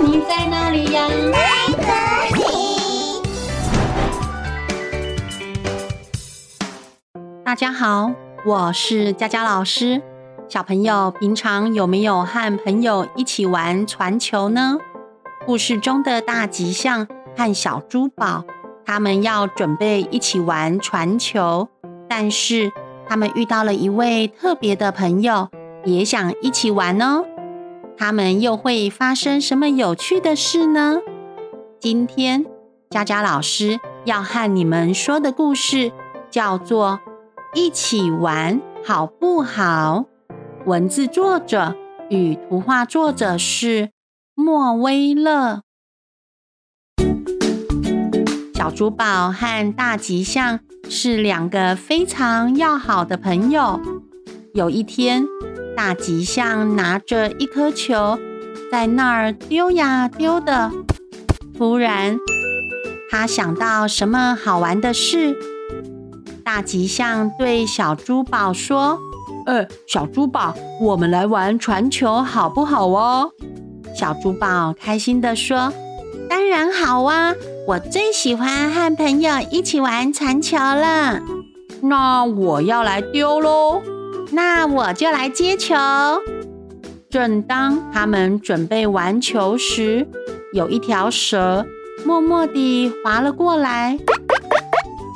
你在哪里呀？在这里。大家好，我是佳佳老师。小朋友，平常有没有和朋友一起玩传球呢？故事中的大吉象和小猪宝，他们要准备一起玩传球。但是他们遇到了一位特别的朋友，也想一起玩哦。他们又会发生什么有趣的事呢？今天佳佳老师要和你们说的故事叫做《一起玩好不好》。文字作者与图画作者是莫威勒。小猪宝和大吉象是两个非常要好的朋友。有一天，大吉象拿着一颗球在那儿丢呀丢的。突然，他想到什么好玩的事。大吉象对小猪宝说：“呃，小猪宝，我们来玩传球好不好哦？”小猪宝开心地说：“当然好啊！”我最喜欢和朋友一起玩传球了。那我要来丢喽。那我就来接球。正当他们准备玩球时，有一条蛇默默地滑了过来。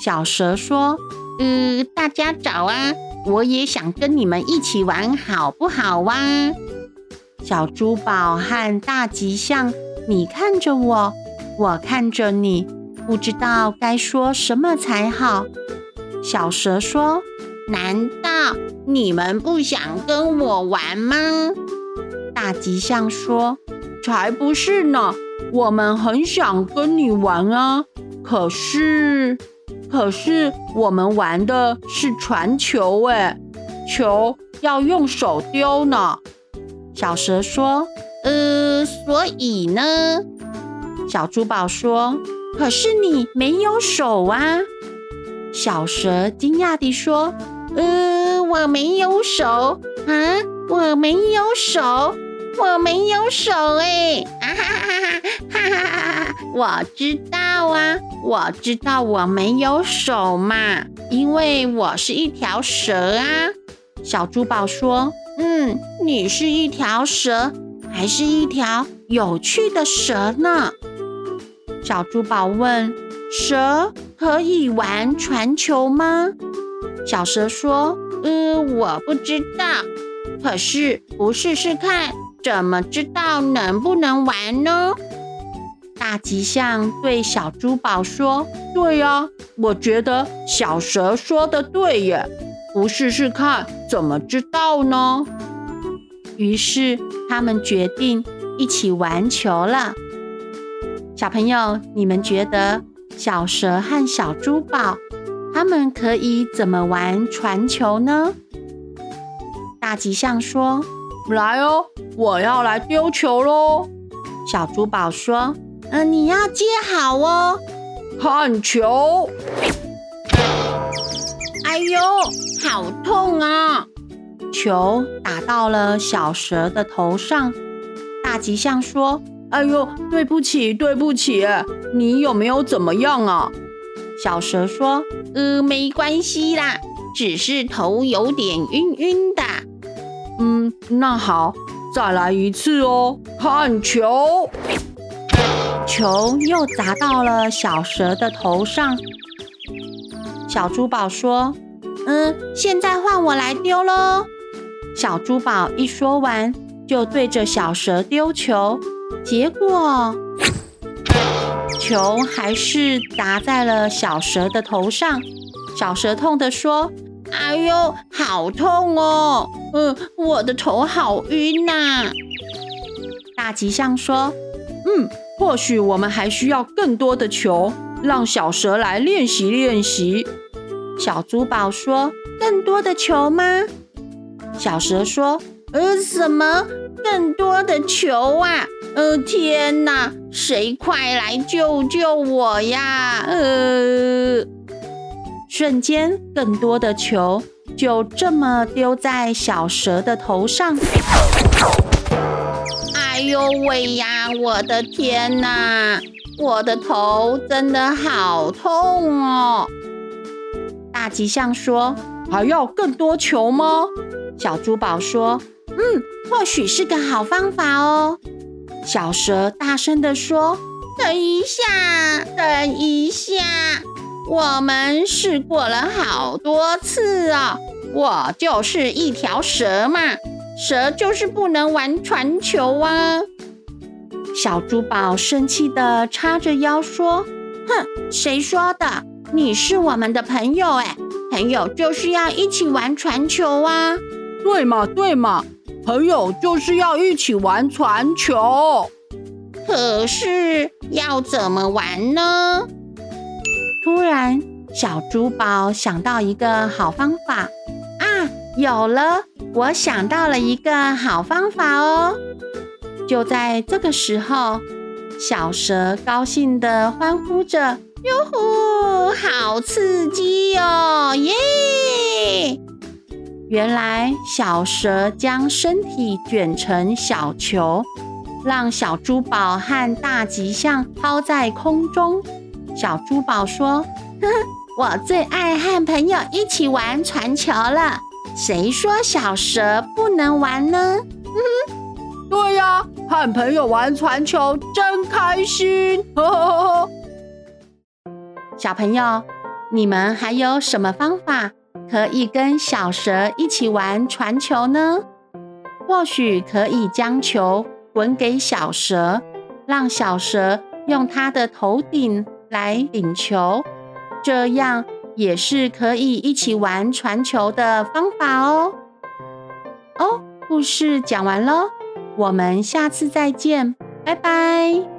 小蛇说：“呃，大家早啊，我也想跟你们一起玩，好不好哇？”小猪宝和大吉象，你看着我。我看着你，不知道该说什么才好。小蛇说：“难道你们不想跟我玩吗？”大吉象说：“才不是呢，我们很想跟你玩啊。可是，可是我们玩的是传球，哎，球要用手丢呢。”小蛇说：“呃，所以呢？”小珠宝说：“可是你没有手啊！”小蛇惊讶地说：“呃，我没有手啊，我没有手，我没有手哎！啊哈哈哈哈哈哈！我知道啊，我知道我没有手嘛，因为我是一条蛇啊。”小猪宝说：“嗯，你是一条蛇，还是一条有趣的蛇呢？”小猪宝问：“蛇可以玩传球吗？”小蛇说：“呃，我不知道。可是不试试看，怎么知道能不能玩呢？”大吉象对小猪宝说：“对呀，我觉得小蛇说的对耶。不试试看，怎么知道呢？”于是他们决定一起玩球了。小朋友，你们觉得小蛇和小猪宝他们可以怎么玩传球呢？大吉象说：“来哦，我要来丢球喽。”小珠宝说：“嗯、呃，你要接好哦，看球。”哎呦，好痛啊！球打到了小蛇的头上。大吉象说。哎呦，对不起，对不起，你有没有怎么样啊？小蛇说：“呃，没关系啦，只是头有点晕晕的。”嗯，那好，再来一次哦，看球，球又砸到了小蛇的头上。小猪宝说：“嗯，现在换我来丢喽。”小猪宝一说完，就对着小蛇丢球。结果，球还是砸在了小蛇的头上。小蛇痛的说：“哎呦，好痛哦！嗯，我的头好晕呐。”大吉象说：“嗯，或许我们还需要更多的球，让小蛇来练习练习。”小珠宝说：“更多的球吗？”小蛇说：“呃，什么更多的球啊？呃，天哪，谁快来救救我呀！”呃，瞬间，更多的球就这么丢在小蛇的头上。哎呦喂呀！我的天哪，我的头真的好痛哦！大吉象说：“还要更多球吗？”小珠宝说：“嗯，或许是个好方法哦。”小蛇大声地说：“等一下，等一下，我们试过了好多次啊！我就是一条蛇嘛，蛇就是不能玩传球啊！”小珠宝生气地叉着腰说：“哼，谁说的？你是我们的朋友哎，朋友就是要一起玩传球啊！”对嘛对嘛，朋友就是要一起玩传球。可是要怎么玩呢？突然，小珠宝想到一个好方法啊！有了，我想到了一个好方法哦！就在这个时候，小蛇高兴地欢呼着：“哟呼，好刺激哦！耶！”原来小蛇将身体卷成小球，让小珠宝和大吉象抛在空中。小珠宝说：“呵呵，我最爱和朋友一起玩传球了。谁说小蛇不能玩呢？”呵呵，对呀，和朋友玩传球真开心。呵呵呵。小朋友，你们还有什么方法？可以跟小蛇一起玩传球呢？或许可以将球滚给小蛇，让小蛇用它的头顶来顶球，这样也是可以一起玩传球的方法哦。哦，故事讲完喽，我们下次再见，拜拜。